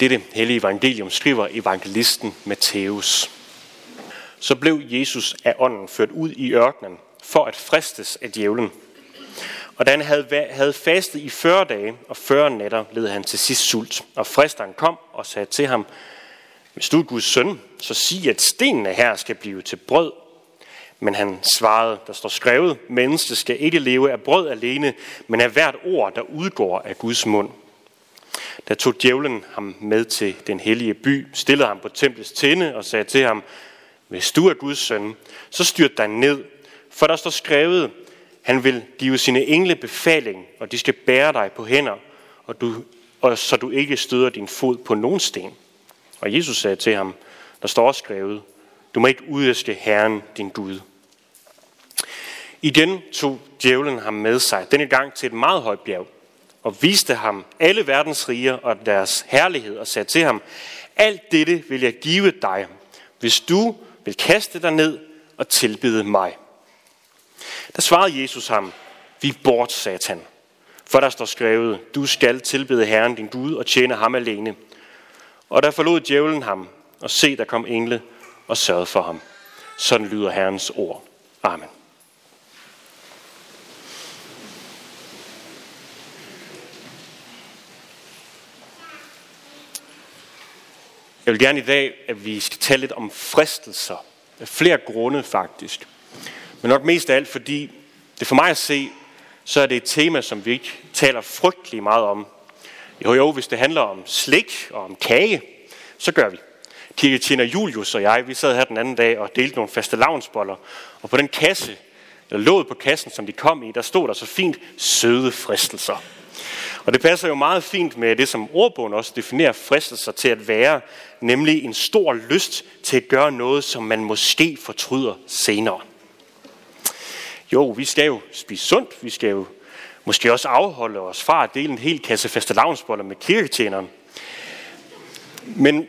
Dette hellige evangelium skriver evangelisten Matthæus. Så blev Jesus af ånden ført ud i ørkenen for at fristes af djævlen. Og da han havde, havde fastet i 40 dage og 40 nætter, led han til sidst sult. Og fristeren kom og sagde til ham, hvis du er Guds søn, så sig, at stenene her skal blive til brød. Men han svarede, der står skrevet, mennesket skal ikke leve af brød alene, men af hvert ord, der udgår af Guds mund. Der tog djævlen ham med til den hellige by, stillede ham på templets tinde og sagde til ham, hvis du er Guds søn, så styrt dig ned, for der står skrevet, han vil give sine engle befaling, og de skal bære dig på hænder, og, du, og så du ikke støder din fod på nogen sten. Og Jesus sagde til ham, der står også skrevet, du må ikke udæske Herren, din Gud. Igen tog djævlen ham med sig, denne gang til et meget højt bjerg, og viste ham alle verdens riger og deres herlighed, og sagde til ham, alt dette vil jeg give dig, hvis du vil kaste dig ned og tilbede mig. Der svarede Jesus ham, vi bort, satan. For der står skrevet, du skal tilbede Herren din Gud og tjene ham alene. Og der forlod djævlen ham, og se, der kom engle og sørgede for ham. Sådan lyder Herrens ord. Amen. Jeg vil gerne i dag, at vi skal tale lidt om fristelser. Af flere grunde faktisk. Men nok mest af alt, fordi det for mig at se, så er det et tema, som vi ikke taler frygtelig meget om. Jo, jo, hvis det handler om slik og om kage, så gør vi. Kirketjener Julius og jeg, vi sad her den anden dag og delte nogle faste lavnsboller. Og på den kasse, eller låget på kassen, som de kom i, der stod der så fint søde fristelser. Og det passer jo meget fint med det, som ordbogen også definerer fristelser til at være, nemlig en stor lyst til at gøre noget, som man måske fortryder senere. Jo, vi skal jo spise sundt, vi skal jo måske også afholde os fra at dele en hel kasse faste lavnsboller med kirketjeneren. Men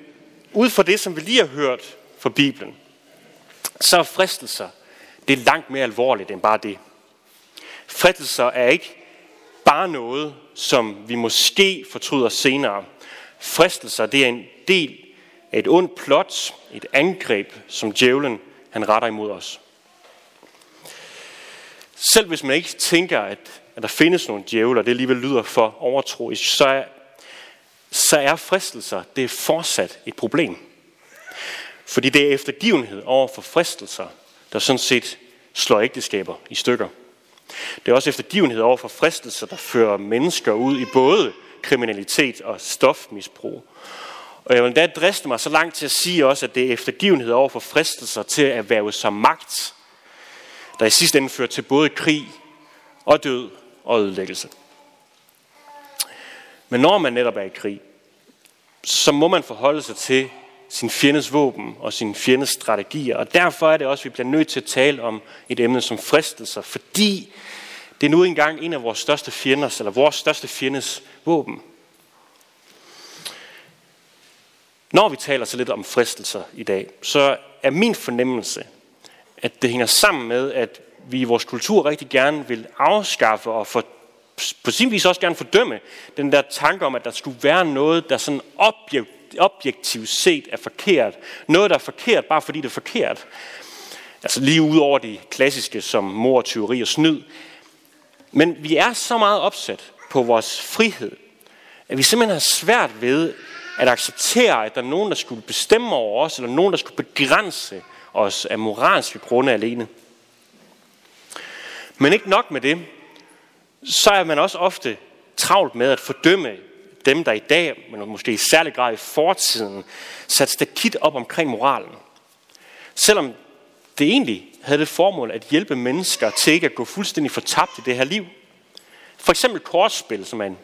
ud fra det, som vi lige har hørt fra Bibelen, så er fristelser, det er langt mere alvorligt end bare det. Fristelser er ikke bare noget, som vi måske fortryder senere. Fristelser, det er en del af et ondt plot, et angreb, som djævlen han retter imod os. Selv hvis man ikke tænker, at, at der findes nogle djævler, det alligevel lyder for overtroisk, så er, så er fristelser, det er fortsat et problem. Fordi det er eftergivenhed over for fristelser, der sådan set slår ægteskaber i stykker. Det er også eftergivenhed over for fristelser, der fører mennesker ud i både kriminalitet og stofmisbrug. Og jeg vil da driste mig så langt til at sige også, at det er eftergivenhed over for fristelser til at erhverve sig magt, der i sidste ende fører til både krig og død og ødelæggelse. Men når man netop er i krig, så må man forholde sig til sin fjendes våben og sin fjendes strategier. Og derfor er det også, at vi bliver nødt til at tale om et emne som fristelser, fordi det er nu engang en af vores største fjenders, eller vores største fjendes våben. Når vi taler så lidt om fristelser i dag, så er min fornemmelse, at det hænger sammen med, at vi i vores kultur rigtig gerne vil afskaffe og for, på sin vis også gerne fordømme den der tanke om, at der skulle være noget, der sådan objektivt objektivt set er forkert. Noget, der er forkert, bare fordi det er forkert. Altså lige ud over de klassiske som mor, tyveri og snyd. Men vi er så meget opsat på vores frihed, at vi simpelthen har svært ved at acceptere, at der er nogen, der skulle bestemme over os, eller nogen, der skulle begrænse os af moralske grunde alene. Men ikke nok med det, så er man også ofte travlt med at fordømme dem, der i dag, men måske i særlig grad i fortiden, satte stakit op omkring moralen. Selvom det egentlig havde det formål at hjælpe mennesker til ikke at gå fuldstændig fortabt i det her liv. For eksempel kortspil, som er en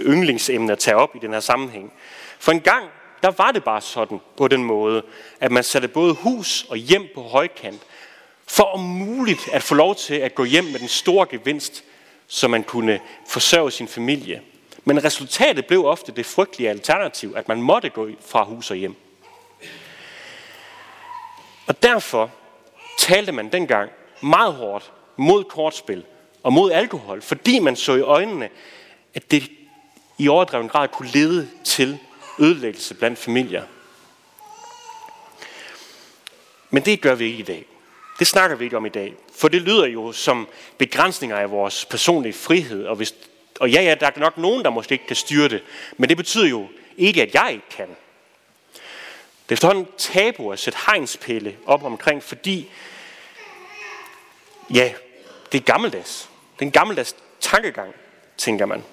yndlingsemne at tage op i den her sammenhæng. For en gang, der var det bare sådan på den måde, at man satte både hus og hjem på højkant, for om muligt at få lov til at gå hjem med den store gevinst, så man kunne forsørge sin familie. Men resultatet blev ofte det frygtelige alternativ, at man måtte gå fra hus og hjem. Og derfor talte man dengang meget hårdt mod kortspil og mod alkohol, fordi man så i øjnene, at det i overdreven grad kunne lede til ødelæggelse blandt familier. Men det gør vi ikke i dag. Det snakker vi ikke om i dag. For det lyder jo som begrænsninger af vores personlige frihed. Og, hvis, og ja, ja, der er nok nogen, der måske ikke kan styre det. Men det betyder jo ikke, at jeg ikke kan. Det er efterhånden tabu at sætte hegnspæle op omkring, fordi ja, det er gammeldags. Det er en gammeldags tankegang, tænker man.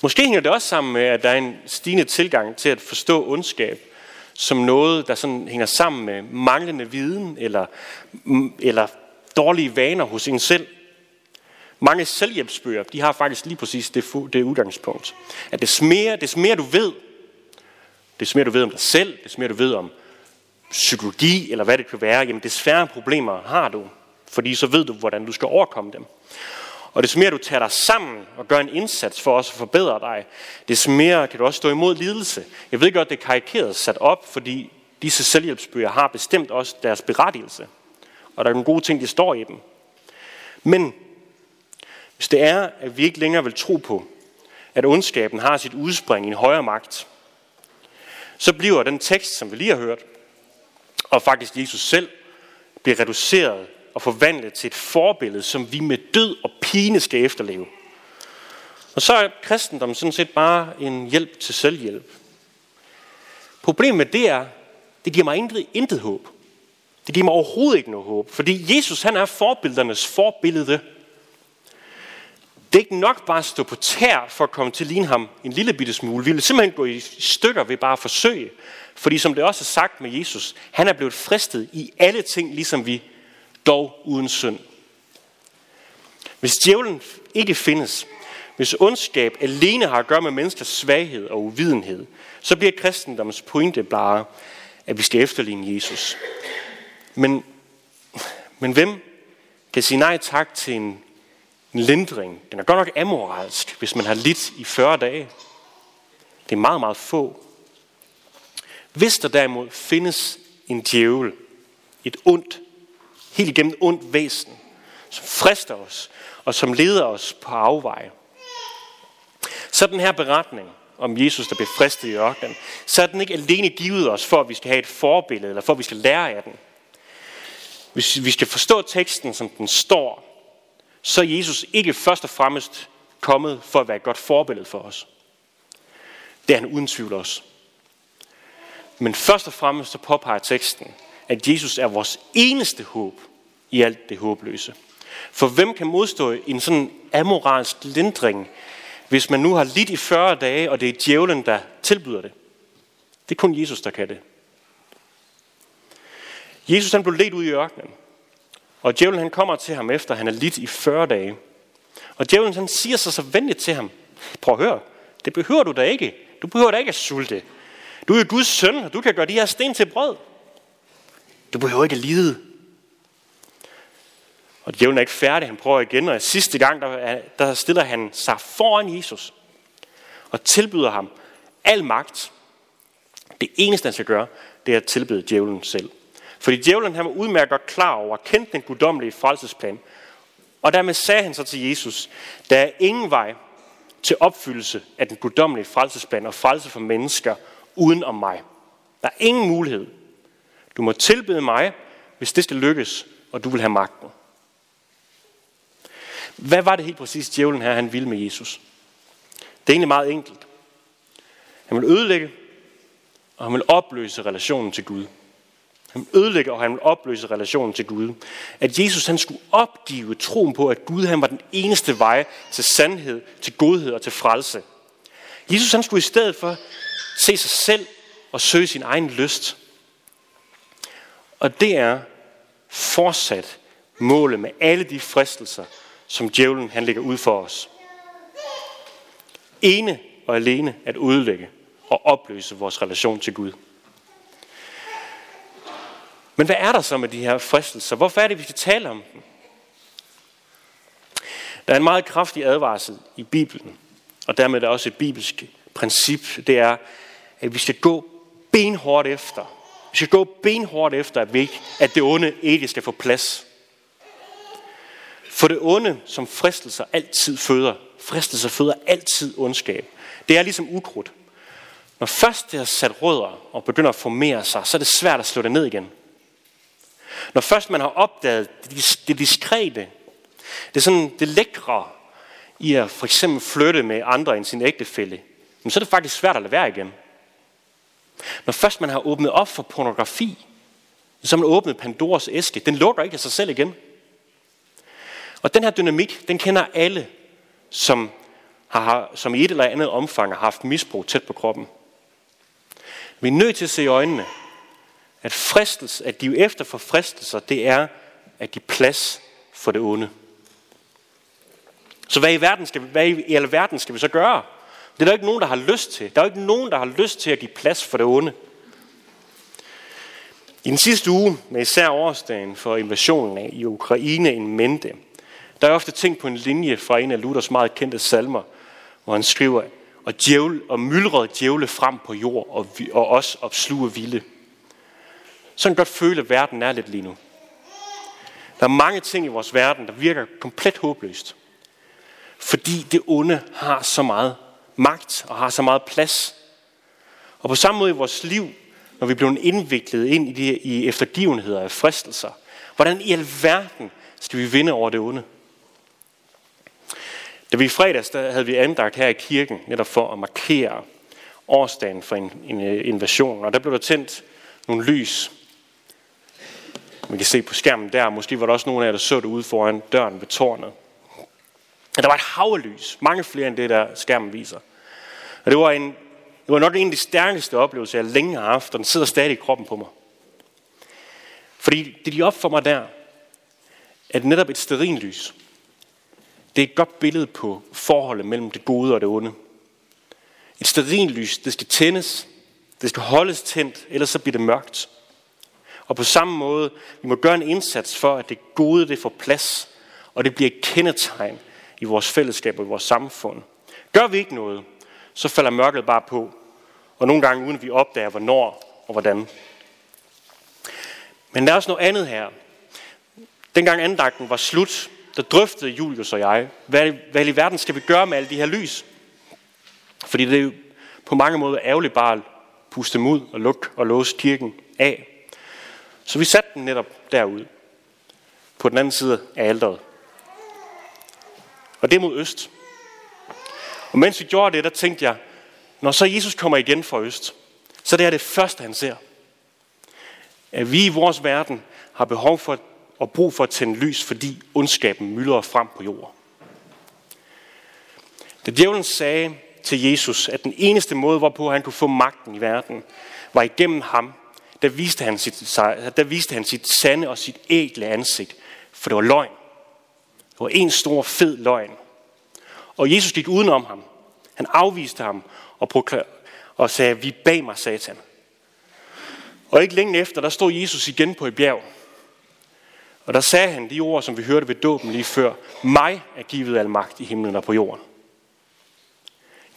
Måske hænger det også sammen med, at der er en stigende tilgang til at forstå ondskab som noget, der sådan hænger sammen med manglende viden eller, mm, eller dårlige vaner hos en selv. Mange selvhjælpsbøger, de har faktisk lige præcis det, det udgangspunkt. At des mere, des mere du ved, des mere du ved om dig selv, des mere du ved om psykologi, eller hvad det kan være, jamen des færre problemer har du. Fordi så ved du, hvordan du skal overkomme dem. Og des mere du tager dig sammen og gør en indsats for også at forbedre dig, des mere kan du også stå imod lidelse. Jeg ved godt, det er karikeret sat op, fordi disse selvhjælpsbøger har bestemt også deres berettigelse. Og der er nogle gode ting, de står i dem. Men hvis det er, at vi ikke længere vil tro på, at ondskaben har sit udspring i en højere magt, så bliver den tekst, som vi lige har hørt, og faktisk Jesus selv, bliver reduceret og forvandlet til et forbillede, som vi med død og pine skal efterleve. Og så er kristendommen sådan set bare en hjælp til selvhjælp. Problemet med det er, det giver mig intet, intet håb. Det giver mig overhovedet ikke noget håb, fordi Jesus han er forbildernes forbillede. Det er ikke nok bare at stå på tær for at komme til at ligne ham en lille bitte smule. Vi vil simpelthen gå i stykker ved bare at forsøge. Fordi som det også er sagt med Jesus, han er blevet fristet i alle ting, ligesom vi dog uden synd. Hvis djævlen ikke findes, hvis ondskab alene har at gøre med menneskers svaghed og uvidenhed, så bliver kristendommens pointe bare, at vi skal efterligne Jesus. Men, men hvem kan sige nej tak til en, en lindring? Den er godt nok amoralsk, hvis man har lidt i 40 dage. Det er meget, meget få. Hvis der derimod findes en djævel, et ondt helt igennem ondt væsen, som frister os, og som leder os på afveje. Så den her beretning om Jesus, der blev fristet i ørkenen, så er den ikke alene givet os, for at vi skal have et forbillede, eller for at vi skal lære af den. Hvis vi skal forstå teksten, som den står, så er Jesus ikke først og fremmest kommet for at være et godt forbillede for os. Det er han uden tvivl også. Men først og fremmest så påpeger teksten, at Jesus er vores eneste håb i alt det håbløse. For hvem kan modstå en sådan amoralsk lindring, hvis man nu har lidt i 40 dage, og det er djævlen, der tilbyder det? Det er kun Jesus, der kan det. Jesus han blev ledt ud i ørkenen, og djævlen han kommer til ham efter, han er lidt i 40 dage. Og djævlen han siger sig så venligt til ham, prøv at høre, det behøver du da ikke. Du behøver da ikke at sulte. Du er Guds søn, og du kan gøre de her sten til brød. Du behøver ikke at lide. Og djævlen er ikke færdig, han prøver igen, og sidste gang, der, der stiller han sig foran Jesus og tilbyder ham al magt. Det eneste, han skal gøre, det er at tilbyde djævlen selv. Fordi djævlen han var udmærket godt klar over, kendte den guddommelige frelsesplan. Og dermed sagde han så til Jesus, der er ingen vej til opfyldelse af den guddommelige frelsesplan og frelse for mennesker uden om mig. Der er ingen mulighed du må tilbede mig, hvis det skal lykkes, og du vil have magten. Hvad var det helt præcis djævlen her, han ville med Jesus? Det er egentlig meget enkelt. Han vil ødelægge, og han vil opløse relationen til Gud. Han vil ødelægge, og han vil opløse relationen til Gud. At Jesus han skulle opgive troen på, at Gud han var den eneste vej til sandhed, til godhed og til frelse. Jesus han skulle i stedet for se sig selv og søge sin egen lyst. Og det er fortsat målet med alle de fristelser, som djævlen han lægger ud for os. Ene og alene at ødelægge og opløse vores relation til Gud. Men hvad er der så med de her fristelser? Hvorfor er det, vi skal tale om dem? Der er en meget kraftig advarsel i Bibelen, og dermed er der også et bibelsk princip. Det er, at vi skal gå benhårdt efter vi skal gå benhårdt efter, at, vi ikke, at det onde ikke skal få plads. For det onde, som fristelser altid føder, fristelser føder altid ondskab. Det er ligesom ukrudt. Når først det har sat rødder og begynder at formere sig, så er det svært at slå det ned igen. Når først man har opdaget det diskrete, det sådan det lækre i at for eksempel flytte med andre end sin ægtefælle, så er det faktisk svært at lade være igen. Når først man har åbnet op for pornografi, så har man åbnet Pandoras æske. Den lukker ikke af sig selv igen. Og den her dynamik, den kender alle, som, har, som i et eller andet omfang har haft misbrug tæt på kroppen. Vi er nødt til at se i øjnene, at, fristelse, at give efter for fristelser, det er at give plads for det onde. Så hvad i, verden skal, hvad i alverden skal vi så gøre? Det er der ikke nogen, der har lyst til. Der er ikke nogen, der har lyst til at give plads for det onde. I den sidste uge, med især årsdagen for invasionen af i Ukraine en mente, der er ofte tænkt på en linje fra en af Luthers meget kendte salmer, hvor han skriver, og, djævle, og myldrede djævle frem på jord, og, og os opsluge vilde. Sådan godt føle, at verden er lidt lige nu. Der er mange ting i vores verden, der virker komplet håbløst. Fordi det onde har så meget magt og har så meget plads. Og på samme måde i vores liv, når vi bliver indviklet ind i, de, i eftergivenheder og fristelser, hvordan i alverden skal vi vinde over det onde? Da vi i fredags, der havde vi andagt her i kirken, netop for at markere årsdagen for en, en øh, invasion. Og der blev der tændt nogle lys. Man kan se på skærmen der, måske var der også nogen af jer, der så det ude foran døren ved tårnet. Og der var et hav lys, mange flere end det, der skærmen viser. Og det var, en, det var nok en af de stærkeste oplevelser, jeg længe har haft, og den sidder stadig i kroppen på mig. Fordi det, de op for mig der, at netop et sterinlys, det er et godt billede på forholdet mellem det gode og det onde. Et sterinlys, det skal tændes, det skal holdes tændt, ellers så bliver det mørkt. Og på samme måde, vi må gøre en indsats for, at det gode det får plads, og det bliver et kendetegn i vores fællesskab og i vores samfund. Gør vi ikke noget, så falder mørket bare på, og nogle gange uden vi opdager, hvornår og hvordan. Men der er også noget andet her. Dengang andagten var slut, der drøftede Julius og jeg, hvad, hvad i verden skal vi gøre med alle de her lys? Fordi det er jo på mange måder ærgerligt bare at puste dem ud og lukke og låse kirken af. Så vi satte den netop derude, på den anden side af alderet. Og det er mod øst. Og mens vi gjorde det, der tænkte jeg, når så Jesus kommer igen fra øst, så det er det første, han ser. At vi i vores verden har behov for og brug for at tænde lys, fordi ondskaben myldrer frem på jorden. Da djævlen sagde til Jesus, at den eneste måde, hvorpå han kunne få magten i verden, var igennem ham, der viste han sit, der viste han sit sande og sit ægle ansigt, for det var løgn. Det var en stor fed løgn. Og Jesus gik udenom ham. Han afviste ham og, og sagde, vi bag mig, satan. Og ikke længe efter, der stod Jesus igen på et bjerg. Og der sagde han de ord, som vi hørte ved dåben lige før. Mig er givet al magt i himlen og på jorden.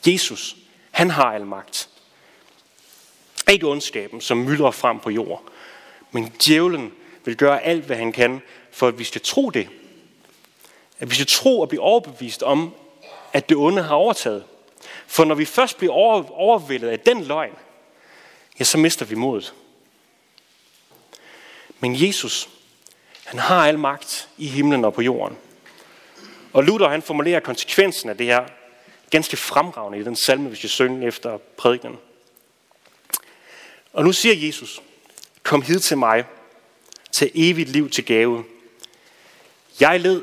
Jesus, han har al magt. Ikke ondskaben, som myldrer frem på jorden. Men djævlen vil gøre alt, hvad han kan, for at vi skal tro det. At vi skal tro og blive overbevist om, at det onde har overtaget. For når vi først bliver overvældet af den løgn, ja, så mister vi modet. Men Jesus, han har al magt i himlen og på jorden. Og Luther han formulerer konsekvensen af det her ganske fremragende i den salme, hvis jeg synger efter prædikenen. Og nu siger Jesus, kom hid til mig, til evigt liv til gave. Jeg led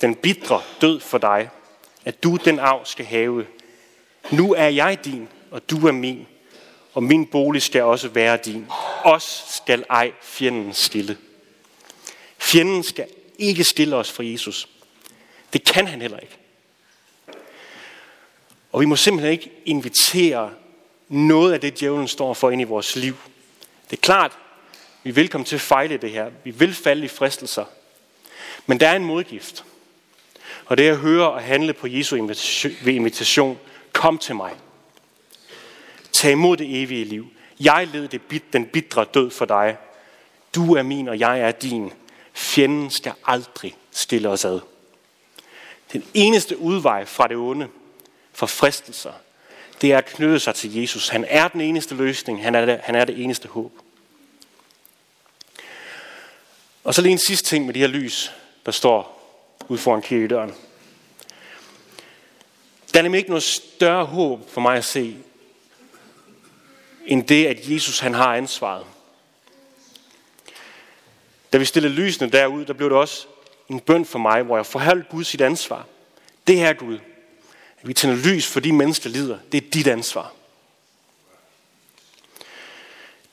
den bitre død for dig, at du den arv skal have. Nu er jeg din, og du er min, og min bolig skal også være din. Os skal ej fjenden stille. Fjenden skal ikke stille os fra Jesus. Det kan han heller ikke. Og vi må simpelthen ikke invitere noget af det, djævlen står for ind i vores liv. Det er klart, vi vil komme til at fejle det her. Vi vil falde i fristelser. Men der er en modgift. Og det er at høre og handle på Jesu invitation. Kom til mig. Tag imod det evige liv. Jeg led det bit, den bitre død for dig. Du er min, og jeg er din. Fjenden skal aldrig stille os ad. Den eneste udvej fra det onde, fra fristelser, det er at knytte sig til Jesus. Han er den eneste løsning. Han er det, han er det eneste håb. Og så lige en sidste ting med de her lys, der står ud foran kirkedøren. Der er nemlig ikke noget større håb for mig at se, end det, at Jesus han har ansvaret. Da vi stillede lysene derud, der blev det også en bøn for mig, hvor jeg forholdt Gud sit ansvar. Det her Gud, at vi tænder lys for de mennesker, der lider, det er dit ansvar.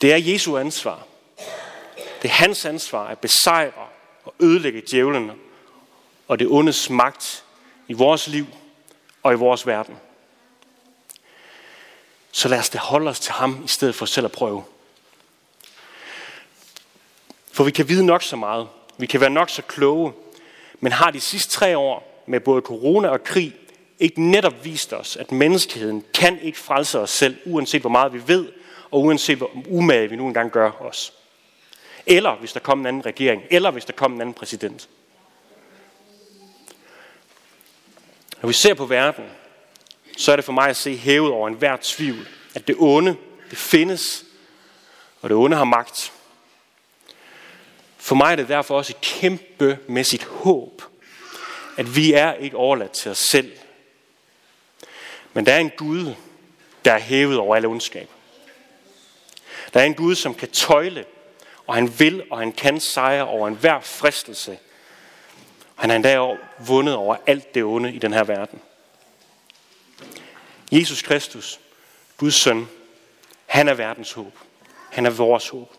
Det er Jesu ansvar. Det er hans ansvar at besejre og ødelægge djævlen og det ondes magt i vores liv og i vores verden. Så lad os det holde os til ham, i stedet for selv at prøve. For vi kan vide nok så meget. Vi kan være nok så kloge. Men har de sidste tre år med både corona og krig ikke netop vist os, at menneskeheden kan ikke frelse os selv, uanset hvor meget vi ved, og uanset hvor umage vi nu engang gør os. Eller hvis der kommer en anden regering, eller hvis der kommer en anden præsident. Når vi ser på verden, så er det for mig at se hævet over enhver tvivl, at det onde, det findes, og det onde har magt. For mig er det derfor også et kæmpemæssigt håb, at vi er ikke overladt til os selv. Men der er en Gud, der er hævet over alle ondskab. Der er en Gud, som kan tøjle, og han vil, og han kan sejre over enhver fristelse. Han har endda vundet over alt det onde i den her verden. Jesus Kristus, Guds søn, han er verdens håb. Han er vores håb.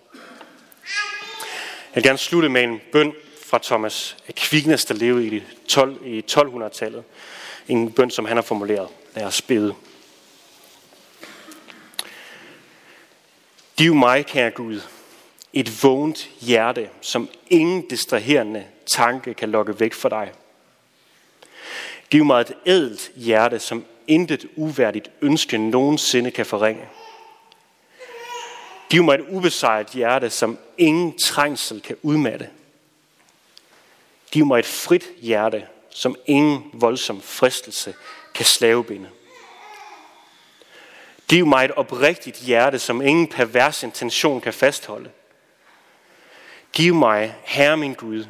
Jeg vil gerne slutte med en bøn fra Thomas Aquinas, der levede i, 12, i 1200-tallet. En bøn, som han har formuleret. Lad os bede. Giv mig, kære Gud, et vågent hjerte, som ingen distraherende tanke kan lokke væk fra dig. Giv mig et ædelt hjerte, som intet uværdigt ønske nogensinde kan forringe. Giv mig et ubesejret hjerte, som ingen trængsel kan udmatte. Giv mig et frit hjerte, som ingen voldsom fristelse kan slavebinde. Giv mig et oprigtigt hjerte, som ingen pervers intention kan fastholde. Giv mig, Herre min Gud,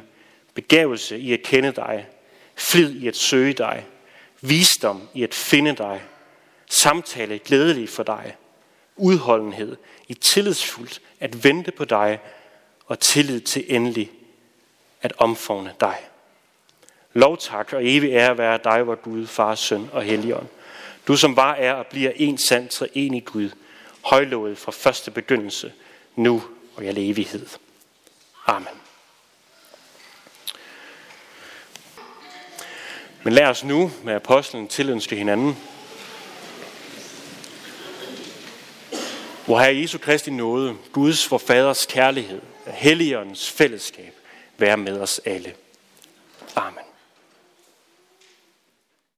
begævelse i at kende dig, flid i at søge dig, visdom i at finde dig, samtale glædelig for dig, udholdenhed i tillidsfuldt at vente på dig og tillid til endelig at omfavne dig. Lov tak og evig ære være dig, vor Gud, Far, Søn og Helligånd. Du som var, er og bliver en sand i Gud, højlovet fra første begyndelse, nu og i al evighed. Amen. Men lad os nu med apostlen tilønske hinanden. Hvor Herre Jesu Kristi nåde, Guds vor faders kærlighed, Helligåndens fællesskab, være med os alle.